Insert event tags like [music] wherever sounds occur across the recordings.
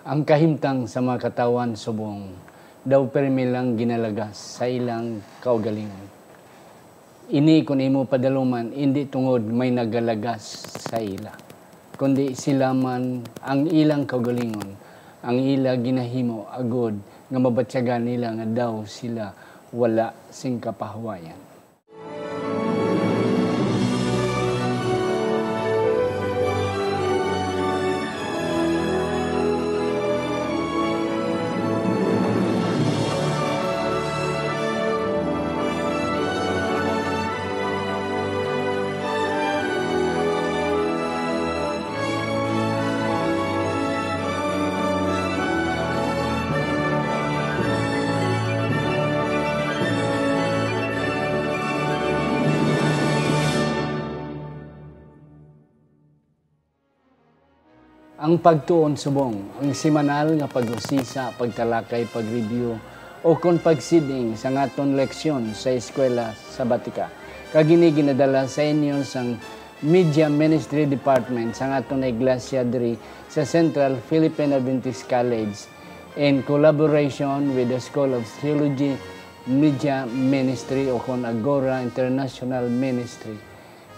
Ang kahimtang sa mga katawan subong, daw permilang ginalagas sa ilang kaugalingon. Ini kung imo padaluman, hindi tungod may nagalagas sa ila, kundi sila man ang ilang kaugalingon, ang ila ginahimo agod nga mabatyagan nila nga daw sila wala sing kapahawayan. Ang pagtuon subong, ang simanal nga pag-usisa, pagtalakay, pag-review, o kung pagsiding sa ngaton leksyon sa eskwela sa Batika. Kagini ginadala sa inyo sang Media Ministry Department sa ngaton iglesia diri sa Central Philippine Adventist College in collaboration with the School of Theology Media Ministry o kon Agora International Ministry.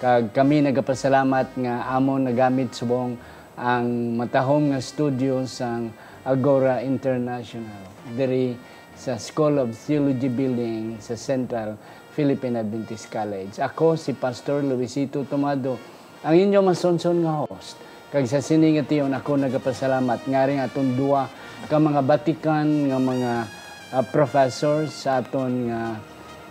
Kag kami nagapasalamat nga amon nagamit subong ang matahom nga studio sa Agora International diri sa School of Theology Building sa Central Philippine Adventist College. Ako si Pastor Luisito Tomado, ang inyo masonson nga host. Kag sa siningation ako nagapasalamat nga rin atong duwa ka mga batikan nga mga uh, professors sa aton nga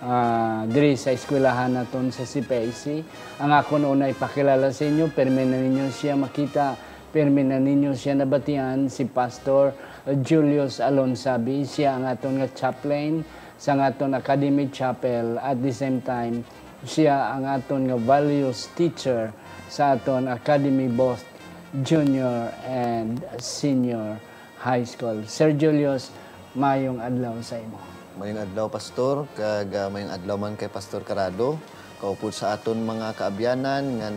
uh, diri sa eskwelahan naton sa CPIC. Ang ako noon ay pakilala sa inyo, permi na ninyo siya makita, permi na ninyo siya nabatian, si Pastor Julius Alonsabi. Siya ang aton nga chaplain sa aton Academy Chapel. At the same time, siya ang aton nga values teacher sa aton Academy both junior and senior high school. Sir Julius, mayong adlaw sa imo. Mayong adlaw pastor kag uh, mayong adlaw man kay Pastor Carado. Kaupod sa aton mga kaabyanan nga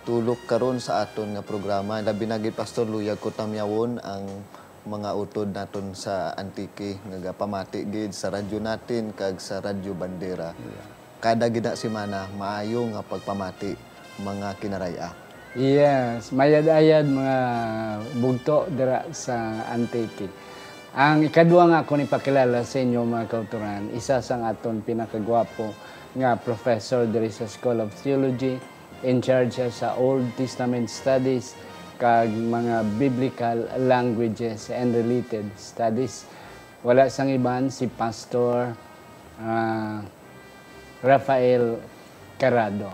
nagatulok karon sa aton nga programa. Labi na gid Pastor Luyag ko tamyawon ang mga utod naton sa Antiki nga pamati gid sa radyo natin kag sa radyo Bandera. Kada gid na semana maayo nga pagpamati mga kinaraya. Yes, mayad-ayad mga bugto dira sa Antiki. Ang ikadua nga ako ni pakilala sa inyo mga kauturan, isa sa aton pinakagwapo nga professor diri sa School of Theology in charge siya sa Old Testament Studies kag mga biblical languages and related studies. Wala sang iban si Pastor uh, Rafael Carado.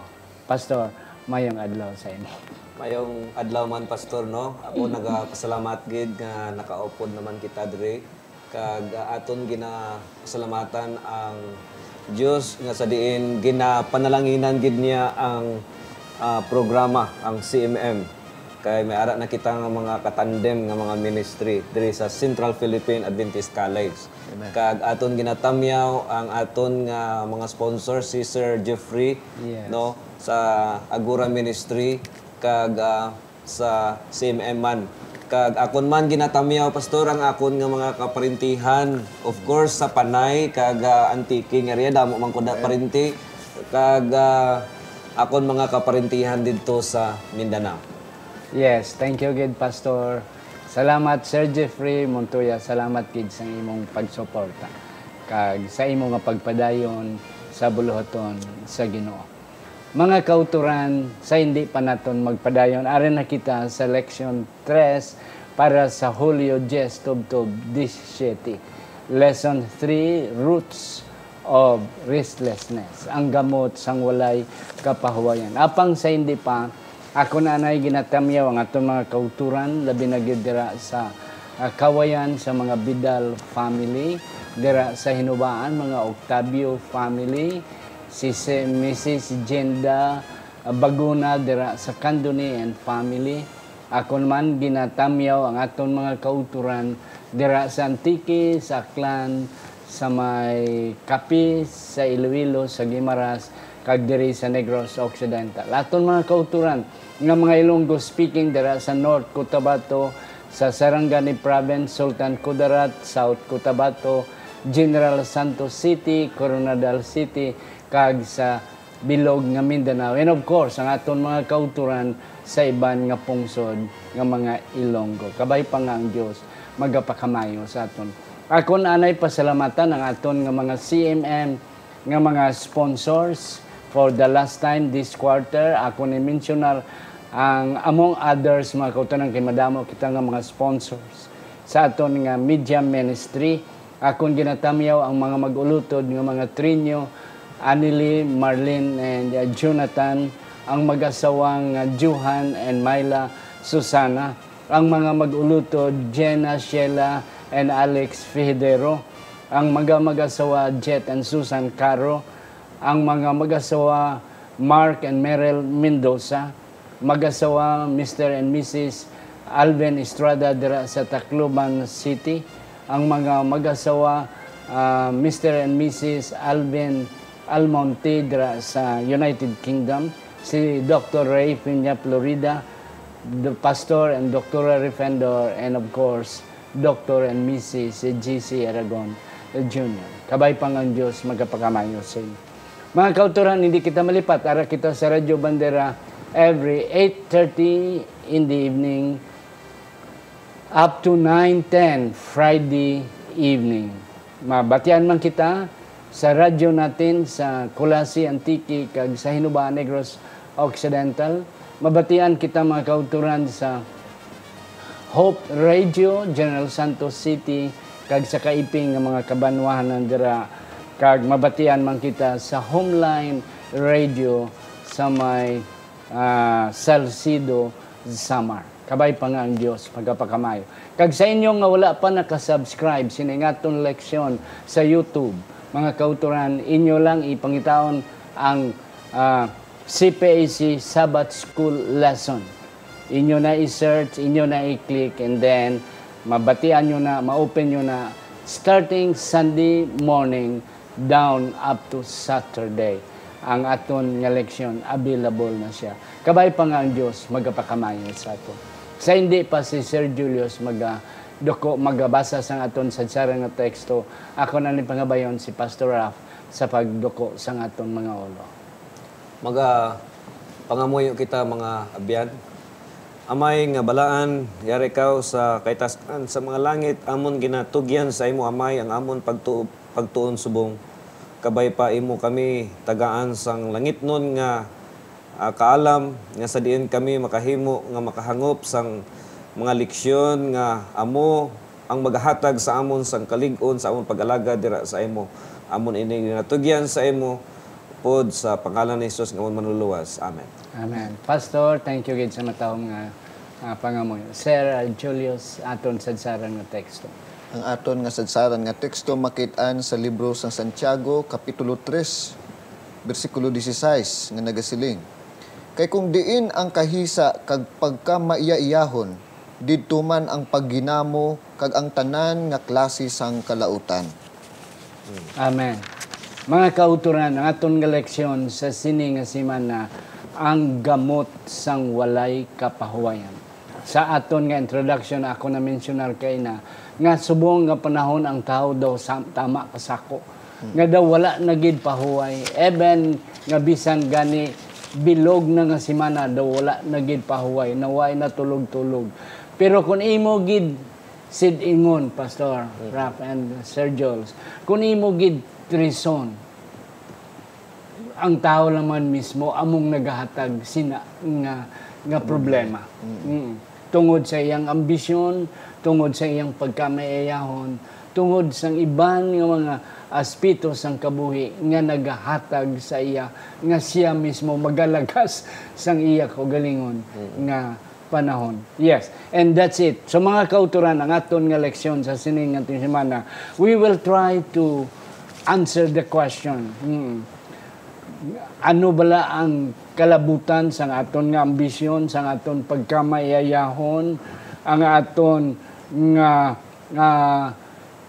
Pastor, mayong adlaw sa inyo. Mayong adlaw man pastor no. Ako [laughs] nagapasalamat gid nga nakaupod naman kita diri kag aton gina pasalamatan ang Dios nga sa diin ginapanalanginan gid niya ang ah, programa ang CMM kay may ara na kita nga mga katandem nga mga ministry diri sa Central Philippine Adventist College. Kag aton ginatamyaw ang aton nga mga sponsor si Sir Jeffrey Yes. no sa Agura Ministry kag ah, sa CMM man. Kag akon man ginatamyaw pastor ang akon nga mga kaparintihan of course sa Panay kag ah, Antiki nga area damo man ko da parinti kag ah, akon mga kaparintihan didto sa Mindanao. Yes, thank you gid Pastor. Salamat Sir Jeffrey Montoya, salamat gid sa imong pagsuporta kag sa imong nga pagpadayon sa buluhaton sa Ginoo. Mga kauturan, sa hindi pa naton magpadayon, arin na kita sa leksyon 3 para sa Hulyo 10 Tubtob 17. Lesson 3, Roots of Restlessness. Ang gamot sang walay kapahuwayan. Apang sa hindi pa, ako na anay ginatamyaw ang atong mga kauturan, labi na dira sa ah, kawayan sa mga Bidal family, dira sa Hinubaan, mga Octavio family, si si- Mrs. Jenda ah, Baguna dira sa Candoni and family. Ako naman ginatamyaw ang aton mga kauturan dira sa Antique, sa Aklan, sa may Capiz, sa Iloilo, sa Guimaras, kag diri sa Negros Occidental. Aton mga kauturan nga mga Ilonggo speaking dira sa North Cotabato, sa Sarangani Province, Sultan Kudarat, South Cotabato, General Santos City, Coronadal City, kag sa Bilog nga Mindanao. And of course, ang aton mga kauturan sa iban nga pungsod nga mga Ilonggo. Kabay pa nga ang Dios magapakamayo sa aton. Akon anay pasalamatan ang aton nga mga CMM nga mga sponsors for the last time this quarter. Ako ni mentionar ang among others mga kauturan kay madamo kita nga mga sponsors sa aton nga media ministry. Akon ginatamyaw ang mga magulutod nga mga trinyo Anili, Marlene, and uh, Jonathan, ang mag-asawang uh, Juhan and Myla Susana, ang mga mag-ulutod Jenna, Sheila, and Alex Fidero, ang mga mag-asawa Jet and Susan Caro, ang mga mag-asawa Mark and Meryl Mendoza, mag-asawa Mr. and Mrs. Alvin Estrada dira sa Tacloban City, ang mga mag-asawa uh, Mr. and Mrs. Alvin Almonte dira sa United Kingdom, si Dr. Ray Piña Florida, the pastor and Dr. Refendor, and of course, Dr. and Mrs. G.C. Aragon Jr. Kabay pang ang Diyos magkapakamayo sa inyo. Mga kauturan, hindi kita malipat. Ara kita sa Radyo Bandera every 8.30 in the evening up to 9.10 Friday evening. Mabatian man kita sa radyo natin sa Kulasi Antique kag sa Hinubaan Negros Occidental. Mabatian kita mga kauturan sa Hope Radio, General Santos City, kag sa kaiping ng mga kabanwahanan dira kag mabatian man kita sa Homeline Radio sa may uh, Salcido, Samar. Kabay pa nga ang Diyos, pagkapakamayo. Kag sa inyo nga wala pa nakasubscribe, siningaton leksyon sa YouTube, mga kauturan, inyo lang ipangitaon ang uh, ah, CPAC Sabbath School Lesson. Inyo na i-search, inyo na i-click, and then mabatian nyo na, ma-open nyo na starting Sunday morning down up to Saturday. Ang aton nga leksyon, available na siya. Kabay pa nga ang Diyos, magapakamayo sa ato. Sa hindi pa si Sir Julius maga doko magabasa sang aton sa sarang nga teksto ako na ni pangabayon si Pastor Raf sa pagduko sang aton mga ulo maga pangamuyo kita mga abyan amay nga balaan yari kaw sa kaitaskan sa mga langit amon ginatugyan sa imo amay ang amon pagtu pagtuon subong. Kabay pa imo kami tagaan sang langit nun nga uh, kaalam nga sa diin kami makahimo nga makahangop sang mga leksyon nga amo ang maghatag sa amon sang kalig-on sa amon pag-alaga dira sa imo. Amon ini natugyan sa imo pod sa pangalan ni Jesus nga amon manuluwas amen amen pastor thank you gid sa matawom nga uh, pangamoy sir uh, Julius aton sadsaran nga teksto ang aton nga sadsaran nga teksto makit-an sa libro sa Santiago kapitulo 3 bersikulo 16 nga nagasiling kay kung diin ang kahisa kag pagka maiya-iyahon didto man ang pagginamo kag ang tanan nga klase sang kalautan. Amen. Mga kauturan, ang aton nga leksyon sa sini nga simana ang gamot sang walay kapahuwayan. Sa aton nga introduction ako na mensionar kay na nga subong nga panahon ang tao daw tama kasako. Nga daw wala nagid pahuway. Even nga bisan gani bilog na nga simana daw wala nagid pahuway. Naway na tulog-tulog pero kung imo gid sid ingon Pastor. Rap and Sir Jules, kung imo gid trison ang tao naman mismo among nagahatag sina nga nga problema. Mm-hmm. Mm. Tungod sa iyang ambisyon, tungod sa iyang pagkamayayahon, tungod sa iban nga mga aspito sang kabuhi nga nagahatag sa iya nga siya mismo magalagas [laughs] sang iya ko galingon mm-hmm. nga panahon. Yes, and that's it. So mga kauturan, ang aton nga leksyon sa sining ating semana, we will try to answer the question. Hmm. Ano bala ang kalabutan? Sa aton nga ambisyon, sa aton pagkamayayahon, ang aton nga nga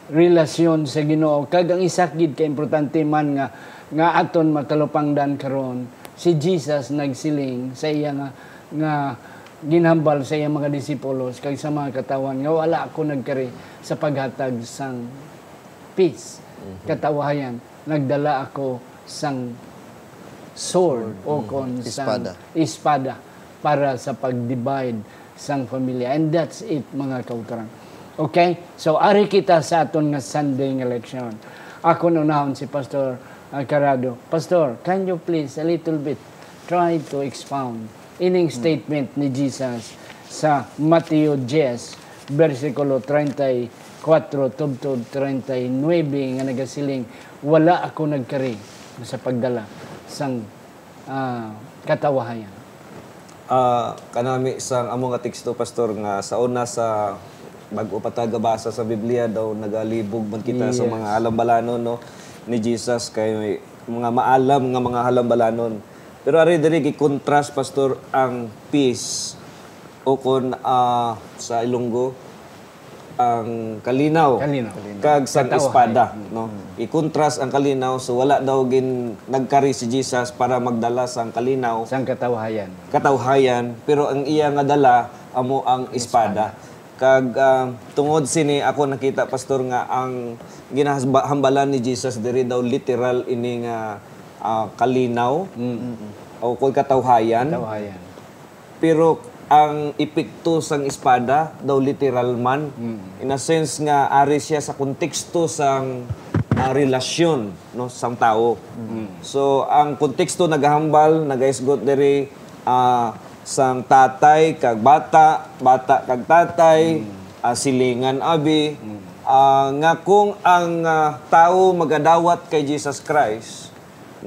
relasyon sa Ginoo. Kag ang isakid ka importante man nga nga aton matalupangdan karon si Jesus nagsiling sa iya nga nga ginhambal sa iyang mga disipulos kag sa mga katawan nga wala ako nagkari sa paghatag sang peace. Katawayan nagdala ako sang sword o kon sang Espada. espada para sa pag-divide sang pamilya. And that's it mga kauturan okay? So ari kita sa aton nga Sunday nga election ako nunahon si Pastor uh, Carado Pastor can you please a little bit try to expound ining statement ni Jesus sa Mateo 10 versikulo 34 tubtod 39 nga nagasiling wala ako nagkari sa pagdala sang ah, katawahayan Ah, kanami sang amo nga teksto pastor nga sa una sa bag-o pa taga basa sa Biblia daw nagalibog man kita sa Yes. mga halambalanon no ni Jesus kay mga maalam nga mga halambalanon. Pero ari diri gi-contrast pastor ang peace o kon ah, sa Ilonggo ang kalinaw, Kalinaw. kag sang Katawahay. espada no? I-contrast ang kalinaw so wala daw gin nagkari si Jesus para magdala sang kalinaw. Sang katawahayan. Katawhayan pero ang iya nga dala amo ang espada. kag ah, tungod sini ako nakita pastor nga ang ginahambalan ni Jesus diri daw literal ini nga ah, kalinaw o koy katawhayan katawahayan. Pero ang epekto sang espada daw literal man. In a sense nga ari siya sa konteksto sang ah, relasyon no sang tao. So ang konteksto nagahambal nagaisgot diri ah, sang tatay kag bata bata kag tatay ah, silingan abi. Ah, nga kung ang ah, tao magadawat kay Jesus Christ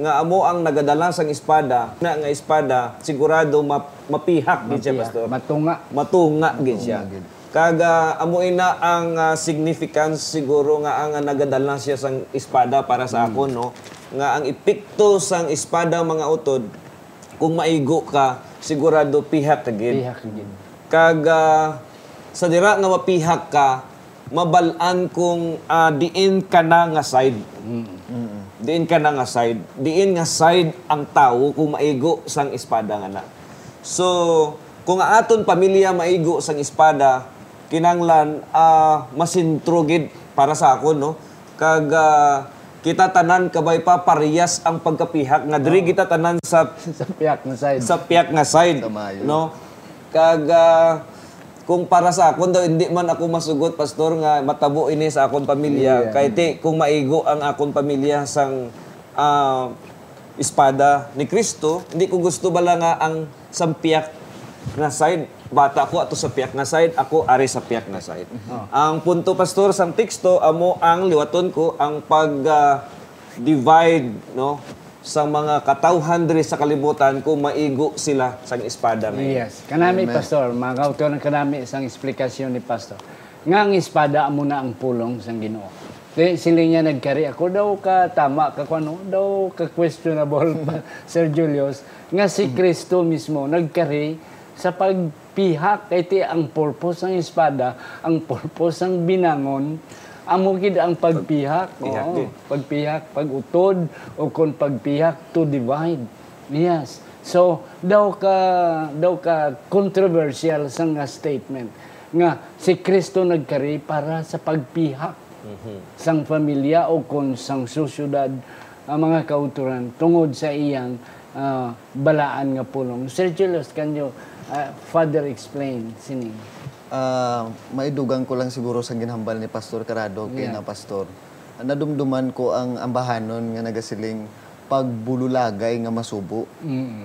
nga amo ang nagadala sang espada na nga espada sigurado map, mapihak gid siya pastor. Matunga. Matunga gid siya. kaga amo ina ang ah, significance siguro nga ang ah, nagadala siya sang espada para sa akon no? Nga ang epekto sang espada mga utod kung maigo ka sigurado pihak ka gid. Pihak gid. Kag ah, sa dira nga mapihak ka mabalaan kung ah, diin ka na nga side diin ka na nga side. Diin nga side ang tao kung maigo sang espada nga na. So kung aton pamilya maigo sang espada kinanglan ah, masintro gid para sa akon no? Kag ah, kita tanan kabay pa parehas ang pagkapihak nga diri kita tanan sa [laughs] sa piyak na side. Sa piyak nga side Tamayo. no? Kag ah, kung para sa akon daw hindi man ako masugot pastor nga matabo ini sa akon pamilya. Kay ti kung maigo ang akon pamilya sang ah, espada ni Kristo hindi ko gusto bala nga ang sampiyak nga side. Bata ko ato sa piyak nga side ako ari sa piyak nga side. Ang punto pastor sang teksto amo ang liwaton ko ang pag ah, divide no sa mga katawhan diri sa kalibutan kung maigo sila sang espada ngayon. Yes. Kanami, Pastor, mga kauturan kanami isang eksplikasyon ni Pastor. Nga ang espada amo na ang pulong sang ginoo. Di sila niya nagkari ako daw ka tama ka kuno daw ka questionable [laughs] pa Sir Julius nga si Kristo mismo nagkari sa pagpihak kay ti ang purpose ng espada ang purpose ng binangon amo gid ang pagpihak Pihak oo. pagpihak pagutod o kon pagpihak to divide. Yes. So daw ka daw ka controversial sa nga statement nga si Kristo nagkari para sa pagpihak sang pamilya o kon sang susyudad ang mga kauturan tungod sa iyang ah, balaan nga pulong. Sir Julius can you ah, further explain sining Ah, maidugang ko lang siguro sa ginhambal ni Pastor Carado kay na pastor. Nadumduman ko ang ambahanon nga nagasiling pagbululagay nga masubo.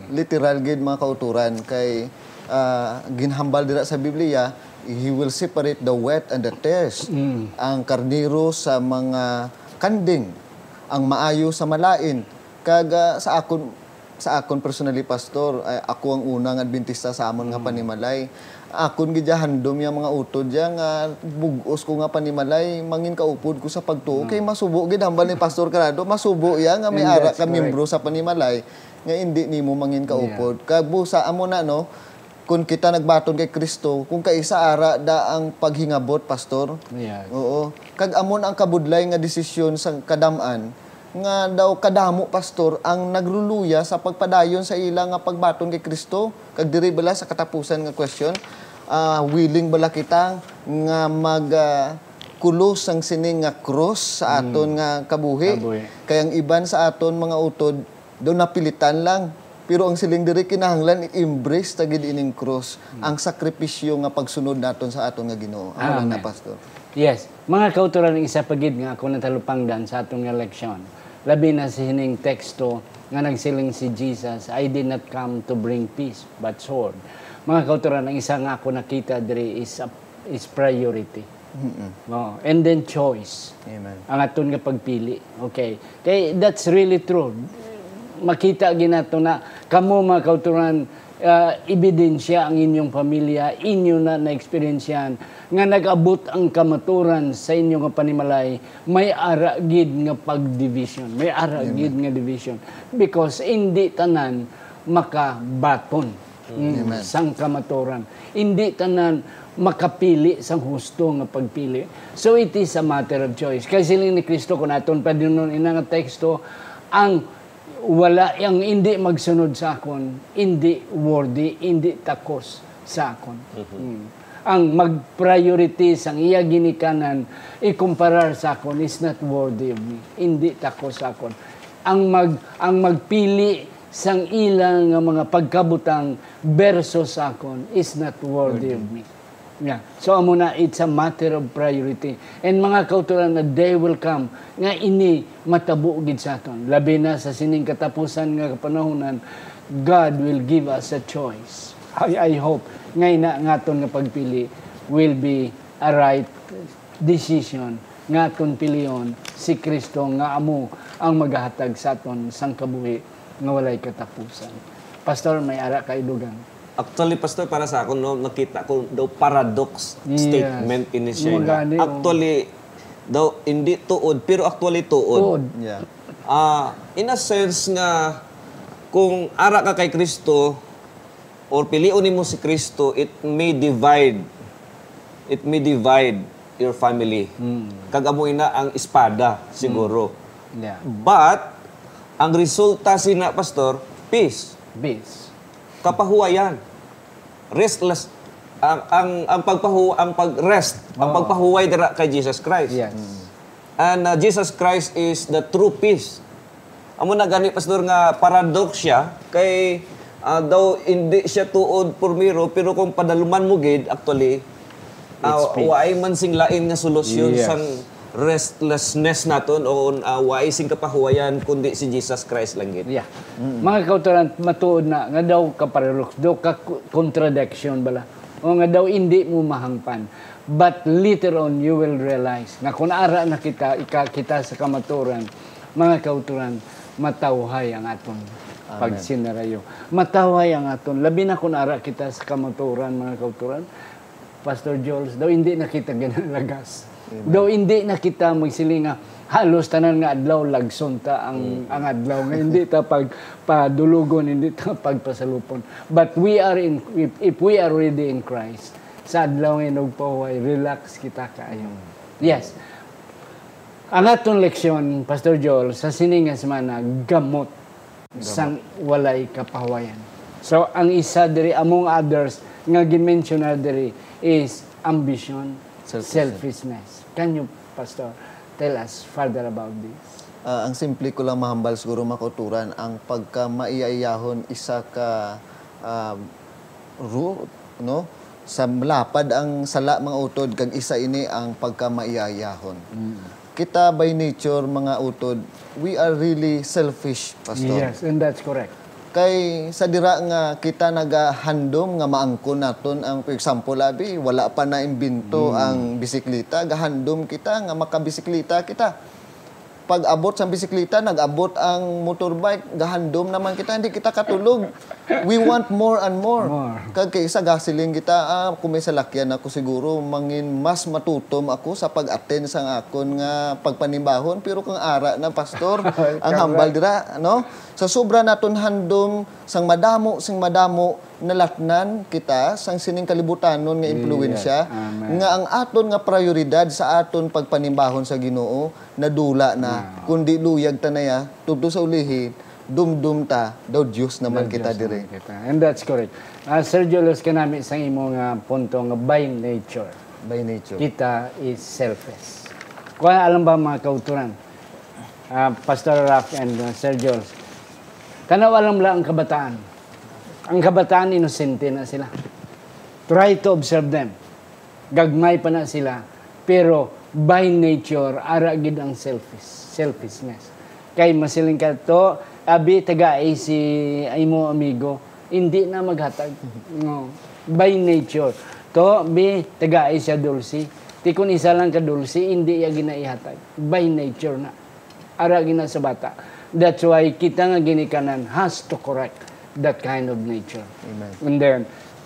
Literal gid mga kauturan kay ah, ginhambal dira sa Biblia, he will separate the wet and the tares. Ang karniro sa mga kanding, ang maayo sa malain. Kaga sa akon sa akon personally pastor ay ako ang unang adventista sa amon nga panimalay akon gidyahandom yang mga utod ya nga bugos ko nga panimalay mangin kaupod ko sa pagtuo. Kay masubo gid hambal ni pastor Carado masubo ya nga may And ara ka membro sa panimalay nga hindi nimo mangin kaupod. Kag busa amo na no? Kung kita nagbaton kay Kristo kung kaisa ara da ang paghingabot pastor. Yes Oo. Kag amon ang kabudlay nga desisyon sa kadam-an nga daw kadamo pastor ang nagluluya sa pagpadayon sa ila nga pagbaton kay Kristo. Kag diri bala sa katapusan nga question ah, willing bala kita nga mag ah, kulos ang sining nga cross sa aton nga kabuhi Kabuhi. kay ang iban sa aton mga utod do napilitan lang pero ang siling diri kinahanglan i-embrace tagid ining cross ang sakripisyo nga pagsunod naton sa aton nga Ginoo ano na Amen. pastor Yes. Mga kauturan ng isa pagid nga ako natalupangdan sa atong nga leksyon. Labi na sa hining teksto nga nagsiling si Jesus, I did not come to bring peace, but sword. Mga kauturan, ang isa nga ako nakita diri is, a- is priority. No. And then choice. amen Ang aton nga pagpili. Okay. Kay that's really true. Makita ginato na kamo mga kauturan uh, ebidensya ang inyong pamilya, inyo na na-experience nga nag-abot ang kamaturan sa inyong nga panimalay, may ara gid nga pag-division. May ara gid nga division. Because hindi tanan makabaton mm, sang kamaturan. Hindi tanan makapili sang husto nga pagpili. So it is a matter of choice. Kaya siling ni Kristo kung aton pa din nun ina nga teksto, ang wala ang hindi magsunod sa akon, hindi worthy, hindi takos sa akon. Mm. Ang mag-priority sang iya ginikanan, ikumparar sa akon is not worthy of me. Hindi takos sa akon. Ang mag ang magpili sang ilang nga mga pagkabutang versus sa akon is not worthy of me. Yeah. So amo na it's a matter of priority. And mga kautulan na day will come nga ini matabo gid sa aton. Labi na sa sining katapusan nga kapanahonan, God will give us a choice. I, I hope nga ina nga aton nga pagpili will be a right decision nga aton piliyon si Kristo nga amo ang magahatag sa aton sang kabuhi nga walay katapusan. Pastor, may ara kay dugang. Actually, Pastor, para sa ako, no, nakita ko daw paradox Yes. statement ini siya. Magani, oh. Actually, daw hindi tuod, pero actually tuod. Tuod. yeah Ah, in a sense nga kung ara ka kay Kristo or piliun nimo si Kristo, it may divide it may divide your family. Kag amo ina ang espada siguro. Yeah. But ang resulta sina pastor, peace, Bis. kapahuwayan. Restless ang ang ang pagpahu ang pag-rest, ang pagpahuway dira kay Jesus Christ. Yes. And uh, Jesus Christ is the true peace. Amo na gani pastor nga paradox siya kay uh, daw hindi siya tuod pormiro pero kung padaluman mo gid actually uh, waay man sing lain nga solusyon Yes. sang restlessness naton o uh, waay sing kapahuwayan kundi si Jesus Christ lang gid. Yeah. Mga kautulan, matuod na, nga daw ka paradox, daw ka contradiction bala. O nga daw hindi mo mahangpan. But later on, you will realize na kung ara na kita, ika, kita sa kamaturan, mga kautulan, matawhay ang aton pagsinarayo. Matawhay ang aton. Labi na kung ara kita sa kamaturan, mga kauturan, Pastor Jules, daw hindi na kita ganang lagas. Daw hindi na kita magsilinga halos tanan nga adlaw lagson ta ang ang adlaw. Nga hindi ta pag padulugon hindi ta [laughs] pagpasalupon. But we are in if, if we are already in Christ sa adlaw nga nagpahuway relax kita kaayo. Yes. Ang atong leksyon Pastor Joel sa sininga semana gamot sang walay kapahawayan so ang isa diri among others nga gimension na diri is ambition Selfishness. selfishness can you pastor tell us further about this Ah, ang simple ko lang mahambal siguro makuturan ang pagka maiayahon isa ka um, root no sa lapad ang sala mga utod kag isa ini ang pagka maiayahon. Kita by nature mga utod, we are really selfish, pastor. yes and that's correct Kay sa dira nga kita nagahandom nga maangkon naton ang for example abi wala pa na imbento ang bisikleta gahandom kita nga makabisikleta kita. Pag abot sa bisikleta nag-abot ang motorbike gahandom naman kita hindi kita katulog. We want more and more. More. Kag kay isa gasiling kita ah, kung may salakyan ako siguro mangin mas matutom ako sa pag-attend sa akon nga pagpanibahon pero kung ara na pastor [laughs] ang hambal dira no sa sobra naton handom sang madamo sing madamo nalatnan kita sang sining kalibutanon nga impluwensya Amen. nga ang aton nga prioridad sa aton pagpanimbahon sa Ginoo nadula na kundi luyag ta na ya tubto sa ulihin dumdum ta daw Dios naman kita dire. And that's correct. Uh, Sir Julius, kanami sa imo nga punto nga by nature, by nature. kita is selfless. Kung alam ba mga kauturan, ah, Pastor Raf and uh, Sir Jules, kanaw alam lang ang kabataan. Ang kabataan, inosente na sila. Try to observe them. Gagmay pa na sila. Pero by nature, ara gid ang selfish, selfishness. Kay masiling ka to, abi taga ay si ay mo amigo, hindi na maghatag. No. By nature. To, bi taga ay siya dulce. Ti kun isa lang ka dulce, hindi ya ginaihatag. By nature na. Ara gina sa bata. That's why kita nga ginikanan has to correct that kind of nature. Amen. And then,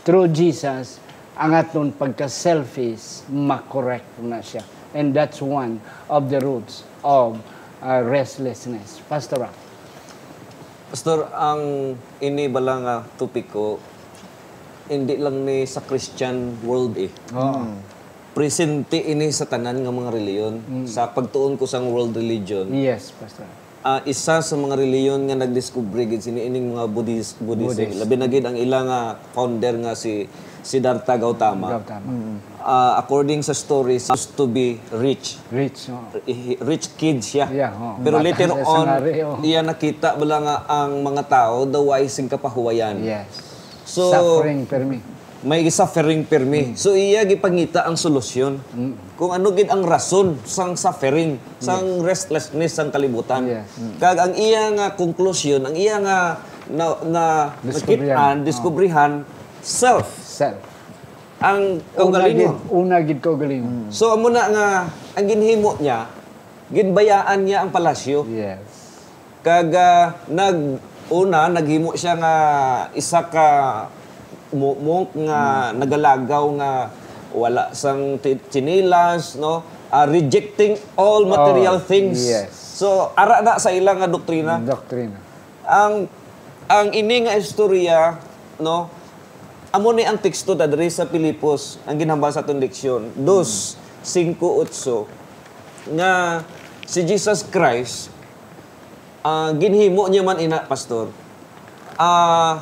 through Jesus, ang aton pagka-selfish, makorek na siya. And that's one of the roots of uh, restlessness. Pastor Rock. Pastor, ang ini bala nga topic ko, hindi lang ni sa Christian world eh. Oo. Presente ini sa tanan nga mga reliyon. Sa pagtuon ko sa world religion, Yes, Pastor. Ah, isa sa mga reliyon nga nagdiscover gid sini ining mga Buddhist Buddhism. Labi na gid ang ilang nga founder nga si Siddhartha Gautama. Gautama. Ah, according sa stories, used to be rich. Rich? I- rich kid siya. Yeah, oo. Pero Bata later on, sangari, oo. iya nakita bala nga ang mga tao ay sing kapahuwayan. Yes. So, Suffering per me. May suffering permi. So iya gipangita ang solusyon. Kung ano gid ang rason sang suffering, sang restlessness sang kalibutan. Yes. Kag ang iya nga conclusion, ang iya nga na, na Diskubrihan. nakitaan, diskubrihan, self. Self. Ang kaugalingon. una gid ko galing. So amo na nga ang ginhimo niya, ginbayaan niya ang palasyo. Yes. Kag ah, nag una naghimo siya nga isa ka mo- monk nga nagalagaw nga wala sang chinilas no Ah, rejecting all material Oh, things. yes. So ara na sa ilang nga doktrina Doctrine. ang ang ini nga istorya no amo ni ang teksto da diri sa Pilipos ang ginhambal sa atong leksyon 2:5-8 nga si Jesus Christ ah, ginhimo niya man ina pastor ah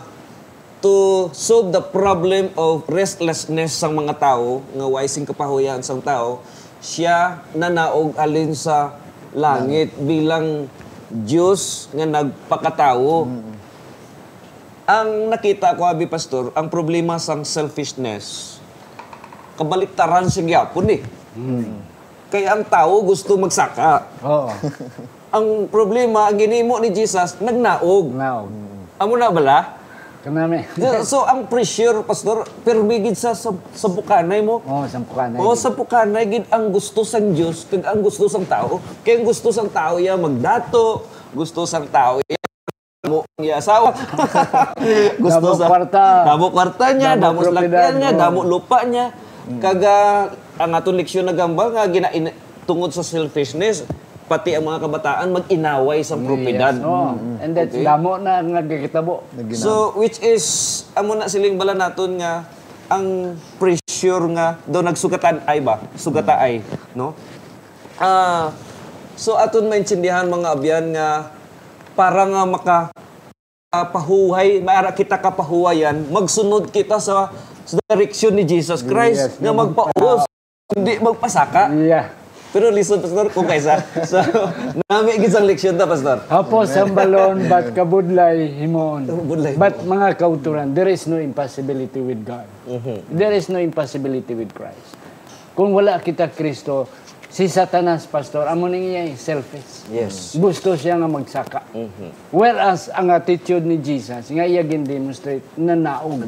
to solve the problem of restlessness sang mga tao nga waising kapahuyan sang tao siya nanaog alin sa langit bilang Diyos nga nagpakatao. Ang nakita ko, Abi Pastor, ang problema sang selfishness, kabaliktaran sa gyapon eh. Kaya ang tao gusto magsaka. Oo. [laughs] Ang problema, ang ginimo ni Jesus, nagnaog. Now, Amo na bala? Kanami. [laughs] So, ang pressure, Pastor, permigid sa, sa, sa bukanay mo. Oh, sampukan na. O sa pukanay, gid ang gusto sang Diyos, kag ang gusto sang tao. Kaya ang gusto sang tao ya magdato, gusto sang tao ya mo ya asawa. [laughs] gusto Damo sa kwarta. Damo kwarta niya, Damo damo propiedad, niya, oh. damo lupa niya. Kaga ang atong leksyon na gambal nga gina in- tungod sa selfishness, pati ang mga kabataan mag-inaway sa propiedad. Yes. Oh. And that's Okay. damo na nagkakitabo. So, which is, amo na siling bala naton nga, ang pressure nga, do nagsugatan ay ba? Sugata ay, no? Ah, so aton maintindihan mga abyan nga, para nga maka ah, pahuhay, maara kita kapahuwayan, magsunod kita sa, sa direksyon ni Jesus Christ Yes, nga magpaus, hindi magpasaka. Yeah. Pero listen, Pastor, kung kaysa. So, nami gisang leksyon ta, Pastor. Hapos ang balon, [laughs] but kabudlay, himoon. Kabudlay. But mga kauturan, there is no impossibility with God. There is no impossibility with Christ. Kung wala kita Kristo, si Satanas, Pastor, amo niya selfish. Yes. Gusto siya nga magsaka. Whereas ang attitude ni Jesus, nga iya demonstrate na naog.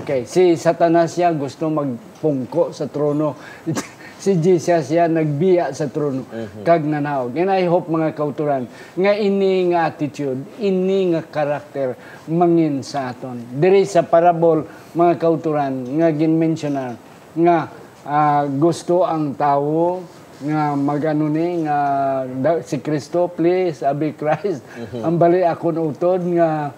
Okay, si Satanas siya gusto magpungko sa trono. [laughs] si Jesus siya nagbiya sa trono kag nanaog. And I hope mga kauturan nga ini nga attitude, ini nga karakter mangin sa aton. Diri sa parable mga kauturan nga ginmensionar nga ah, gusto ang tao nga magano ni nga da- si Kristo please abi Christ ang bali akon utod nga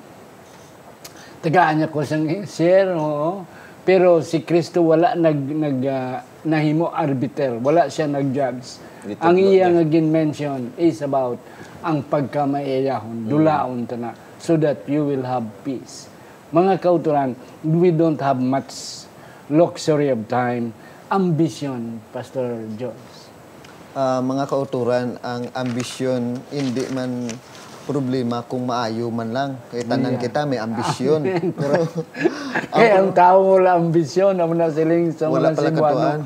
tagaan niya ko sang share, oo. Pero si Kristo wala nag, nag ah, nahimo arbiter. Wala siya nag-judge. Ang iya nga gin-mention is about ang pagkamaiyahon, dulaon ta na, so that you will have peace. Mga kauturan, we don't have much luxury of time, ambition, Pastor Jones. Ah, mga kauturan, ang ambisyon hindi man problema kung maayo man lang. Kaya tanan kita may ambisyon. [laughs] Pero [laughs] Kaya ang tao wala ambisyon, ang na siling sa Wala pala katuan.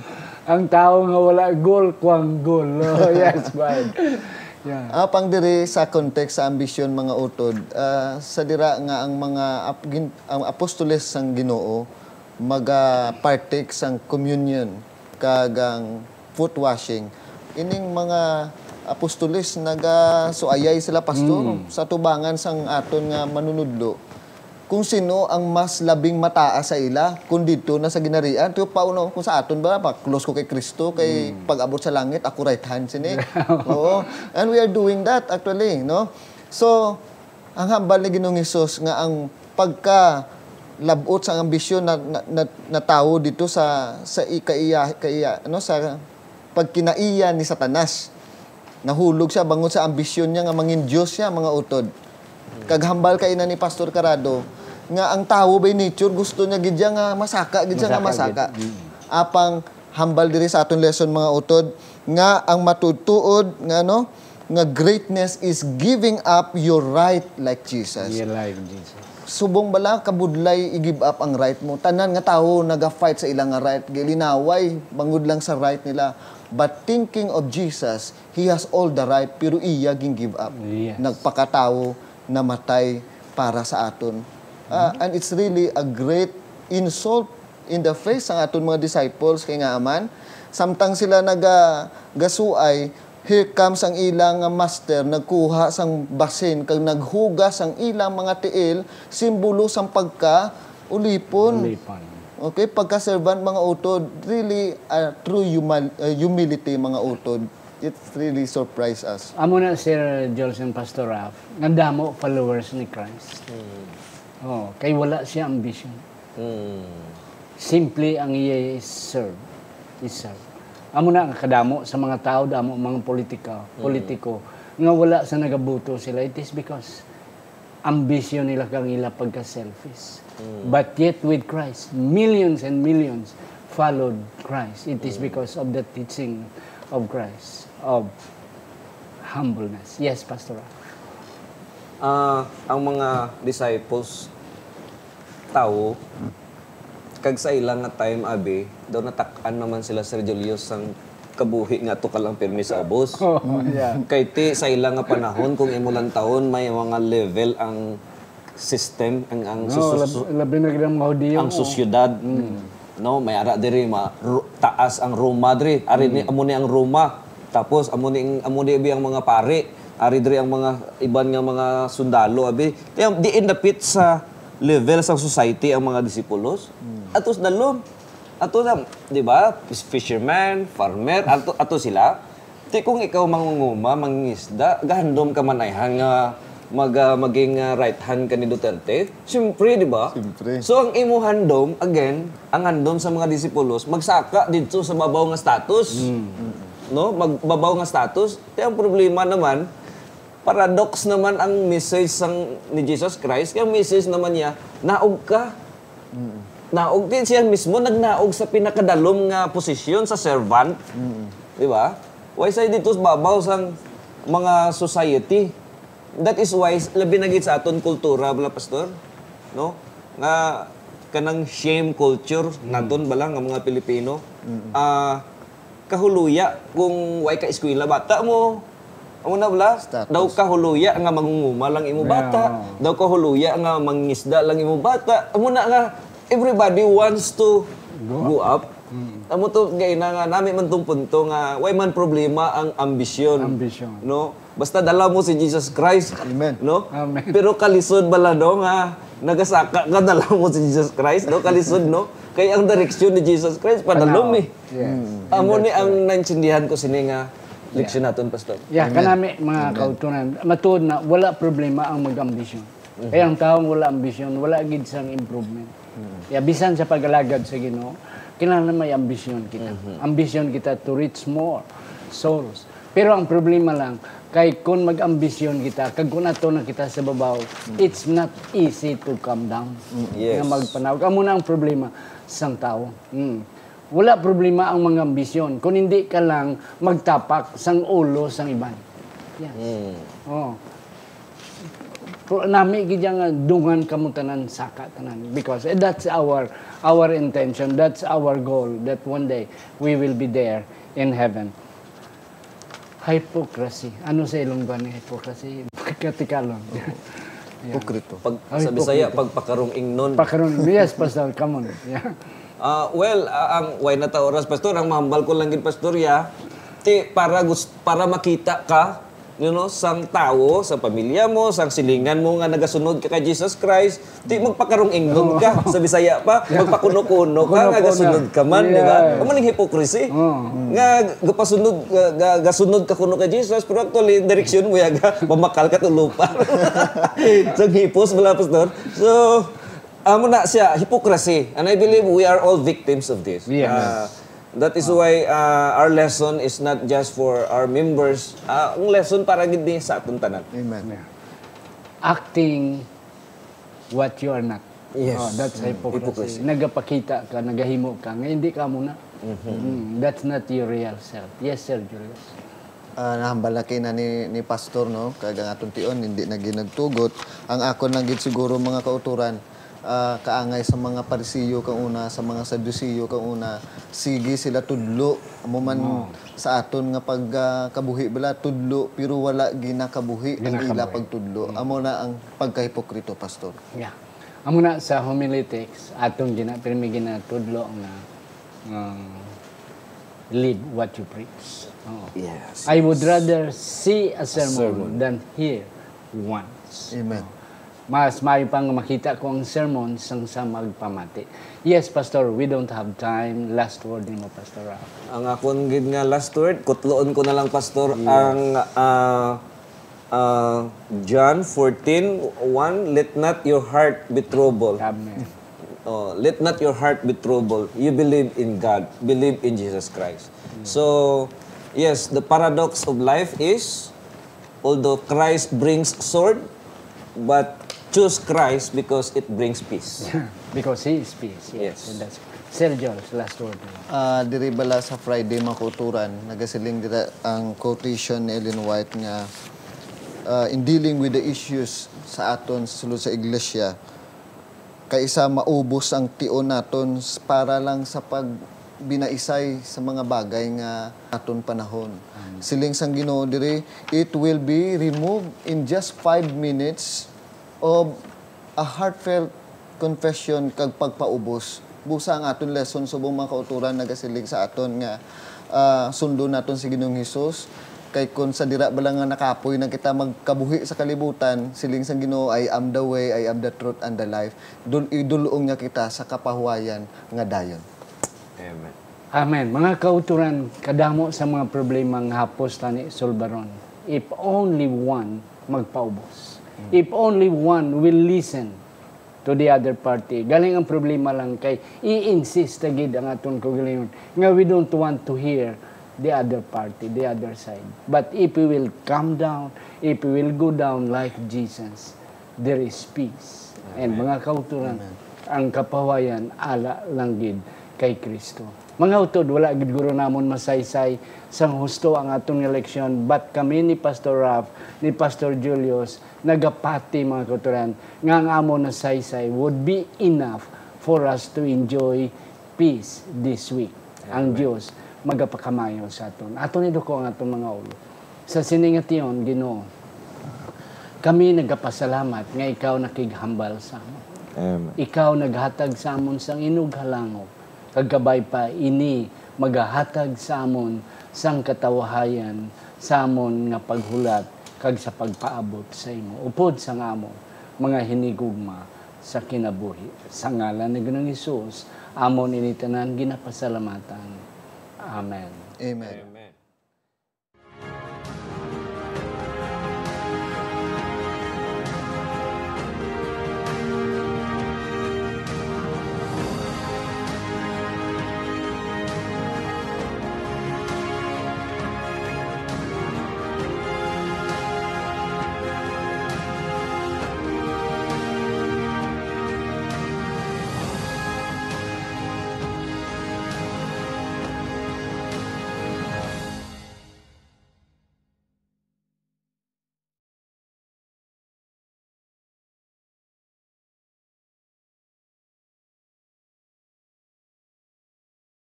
Ang tao nga wala goal, kuang goal. [laughs] Oh, yes, right. Yeah. Ah, pang diri sa context sa ambisyon mga utod, ah, sa dira nga ang mga ap- gin- ang apostoles sang Ginoo maga partake sang communion kagang foot washing. Ining mga apostoles naga suayay sila pastor sa tubangan sang aton nga manunudlo. Kung sino ang mas labing mataas sa ila, kung dito na sa ginarian, tiyo pauno, kung sa aton ba, pa, close ko kay Kristo, kay pag-abot sa langit, ako right hand sini. [laughs] Oo. And we are doing that actually, no? So, ang hambal ni Ginoong Hesus nga ang pagka labot sa ambisyon na, na, na, na tao dito sa sa ikaiya kaiya ano sa pagkinaiya ni Satanas nahulog siya bangon sa ambisyon niya nga mangin Diyos siya mga utod. Kaghambal kay na ni Pastor Carado nga ang tao by nature gusto niya gid nga masaka gid nga masaka apang hambal diri sa aton lesson mga utod nga ang matutuod nga no nga greatness is giving up your right like Jesus. You like Jesus. subong bala kabudlay i-give up ang right mo. Tanan nga tawo naga-fight sa ilang nga right. Gilinaway bangod lang sa right nila but thinking of Jesus he has all the right pero iya ging give up. Yes. nagpakatao namatay para sa aton. Ah, and it's really a great insult in the face ng aton mga disciples kay nga aman. Samtang sila naga gasuay here comes ang ilang master nagkuha sang basin kag naghugas ang ilang mga tiil simbolo sang pagka ulipon. Lipan. Okay pagka-servant mga utod really a true human, uh, humility mga utod it really surprised us Amo na Sir Jolson Pastor Raf, nga damo followers ni Christ. Oh, kay wala siya ambition. Hmm. Simply ang iya is serve. Is serve. Amo na ang kadamo sa mga tao, damo mga politika, politiko, nga wala sa nagabuto sila. It is because ambition nila kang ila pagka-selfish. But yet with Christ, millions and millions followed Christ. It is because of the teaching of Christ, of humbleness. Yes, Pastor Raf. Ah, ang mga disciples tao kag sa ilang nga time abi daw natak-an naman sila Sir Julius sang kabuhi nga to kalang pirmi sa ubos. [laughs] Oh, yeah. Kay ti sa ilang nga panahon kung imo lang taon may mga level ang system ang ang No, labi na gidang mga Hudiyo. ang sosyedad. No may ara diri ma ru- taas ang Roma diri. Ari ni amo ni ang Roma. Tapos amo ni amo ni abi ang mga pare. Ari diri ang mga iban nga mga sundalo abi. Kaya di in the pit sa level sa society ang mga disipulos. Atos dalom ato na di ba? Fisherman farmer ato ato sila. Ti kung ikaw mangunguma mangingisda gahandom ka manayhan nga mag ah, maging ah, right hand ka ni Duterte siyempre di ba Siyempre. So ang imo handom again, ang handom sa mga disipulos magsaka dito sa babaw nga status. No? Magbabaw nga status. Kaya ang problema naman paradox naman ang message sang ni Jesus Christ. Kaya ang message naman niya, naog ka. Naog din siya mismo nagnaog sa pinakadalom nga posisyon sa servant. Di ba? Why say dito sa babaw sang mga society? That is why labi na sa aton kultura bala pastor, no? Nga kanang shame culture naton bala nga mga Pilipino. Ah kahuluya kung way ka eskwela bata mo Amo na bala, Status. daw kahuluya nga mangunguma lang imo bata, daw kahuluya nga mangisda lang imo bata. Amo na nga everybody wants to go, up. Amo to gay na nga nami man tong punto nga way man problema ang ambisyon. Ambisyon. No? Basta dala mo si Jesus Christ. Amen. No? Amen. Pero kalisod bala no nga nagasaka ka dala mo si Jesus Christ, no? Kalisod no? Kay ang direksyon ni Jesus Christ padalom eh. Yes. Amo ni ang naintindihan ko sini nga leksyon naton pastor. Yeah, kanami mga kautunan, matuod na wala problema ang mag-ambisyon. Kaya ang taong wala ambisyon, wala gid sang improvement. Kaya bisan sa pag-alagad sa Ginoo, kailangan may ambisyon kita. Ambisyon kita to reach more souls. Pero ang problema lang, kay kung mag-ambisyon kita, kag kung ato na kita sa babaw, it's not easy to come down. Yes. Nga magpanaw. Kamo na ang problema sang tao. Mm. Wala problema ang mga ambisyon. Kung hindi ka lang magtapak sang ulo sang iban. Yes. Oh. Pro- nami gid nga dungan kamo tanan saka tanan because eh, that's our our intention that's our goal that one day we will be there in heaven hypocrisy. Ano sa Ilonggo ni hypocrisy? [laughs] Katikalon [laughs] Pukrito. Pag Ay, sa Bisaya, pagpakarong ingnon. pakaron [laughs] yes pastor come on. Yeah. Ah, well, ah, ang why na ta oras pastor, ang mahambal ko lang gid pastor ya. Ti para gus para makita ka you know, sang tao, sa pamilya mo, sang silingan mo nga nagasunod ka kay Jesus Christ, di magpakarong ingnon ka sa Bisaya pa, [laughs] magpakuno-kuno ka nga gasunod ka man, di ba? Yeah. Amo ning hypocrisy. Nga gapasunod ga, ga, gasunod ka kuno kay Jesus, pero actually direksyon mo ya ga [laughs] mamakal ka to lupa. [laughs] so hipos wala pastor. So amo na siya hypocrisy and I believe we are all victims of this. Yes. Uh, that is why uh, our lesson is not just for our members. Uh, ang lesson para gid ni sa atong tanan. Amen. acting what you are not Yes. oh, that's hypocrisy. Hypocrisy. nagapakita ka nagahimo ka nga hindi ka muna Mm, that's not your real self yes sir Julius Ah, nahambal na ni, ni pastor no kag ang atong tion hindi na ginagtugot ang akon lang gid siguro mga kauturan ah, kaangay sa mga parisiyo kang una sa mga sadusiyo kang una. Sige sila tudlo. Amo man sa aton nga pag ah, kabuhi bala tudlo. Pero wala ginakabuhi ang ila pagtudlo amo na ang pagkahipokrito pastor. Yeah. Amo na sa homiletics atong gina pirmi ginatudlo nga um, live what you preach. Oo. Yes. I would rather see a sermon, than hear once. amen Mas maayo pang makita ko ang sermon sang sa magpamati. Yes, Pastor, we don't have time. Last word ni mo, Pastor Ralph. Ang akong gid nga last word, kutloon ko na lang pastor ang ah, ah, John 14:1 let not your heart be troubled. Amen. Oh, let not your heart be troubled. You believe in God. Believe in Jesus Christ. So, yes, the paradox of life is, although Christ brings sword, but choose Christ because it brings peace. Because He is peace. Yes. Yes. And that's Sir George, last word. Ah, diri bala sa Friday makuturan nagasiling dira ang quotation ni Ellen White nga ah, in dealing with the issues sa aton sulod sa iglesia kaysa maubos ang tion naton para lang sa pag binaisay sa mga bagay nga aton panahon. Siling sang Ginoo diri, it will be removed in just five minutes of a heartfelt confession kag pagpaubos. Busa ang aton lesson subong mga kauturan nagasilig sa aton nga ah, sundo naton si Ginoong Hesus kay kun sa dira bala nga nakapoy na kita magkabuhi sa kalibutan siling sang Ginoo I am the way I am the truth and the life dul idulong niya kita sa kapahuwayan nga dayon Amen. Amen. Mga kauturan, kadamo sa mga problema nga hapos tani Solbaron. If only one magpaubos. If only one will listen to the other party. Galing ang problema lang kay i-insist na gid ang aton kaugalingon nga we don't want to hear the other party, the other side. But if we will come down, if we will go down like Jesus, there is peace. And mga kauturan, ang kapawayan ala lang gid kay Kristo. Mga utod, wala gid guro namon masaysay sang husto ang atong eleksyon but kami ni Pastor Raf, ni Pastor Julius nagapati mga kauturan nga ang amon na saysay would be enough for us to enjoy peace this week. Ang Dios magapakamayo sa aton. Aton ni ko ang atong mga ulo. Sa siningation Ginoo, kami nagapasalamat nga ikaw nakighambal sa amon. Amen. Ikaw naghatag sa amon sang inog Kagkabay pa ini magahatag sa amon sang katawahayan sa amon nga paghulat kag sa pagpaabot sa imo. Upod sa amon mga hinigugma sa kinabuhi. Sa ngalan ni Ginoong Hesus, amon ini tanan ginapasalamatan. Amen. amen